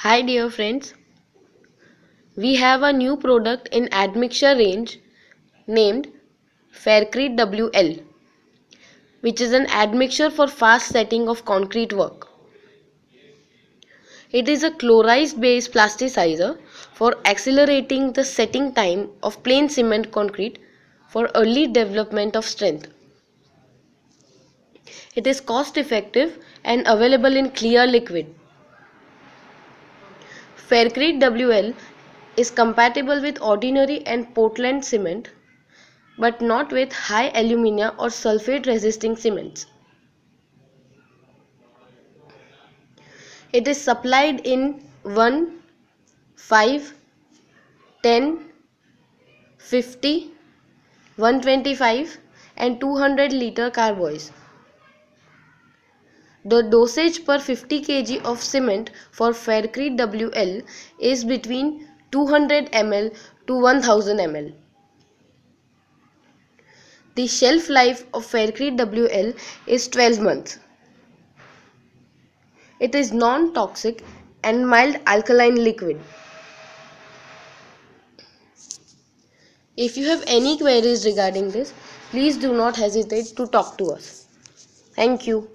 Hi dear friends. We have a new product in admixture range named Faircrete WL which is an admixture for fast setting of concrete work. It is a chloride based plasticizer for accelerating the setting time of plain cement concrete for early development of strength. It is cost effective and available in clear liquid. Faircrete WL is compatible with ordinary and Portland cement but not with high alumina or sulfate resisting cements. It is supplied in 1, 5, 10, 50, 125 and 200 liter carboys. The dosage per 50 kg of cement for Faircrete WL is between 200 ml to 1000 ml. The shelf life of Faircrete WL is 12 months. It is non-toxic and mild alkaline liquid. If you have any queries regarding this, please do not hesitate to talk to us. Thank you.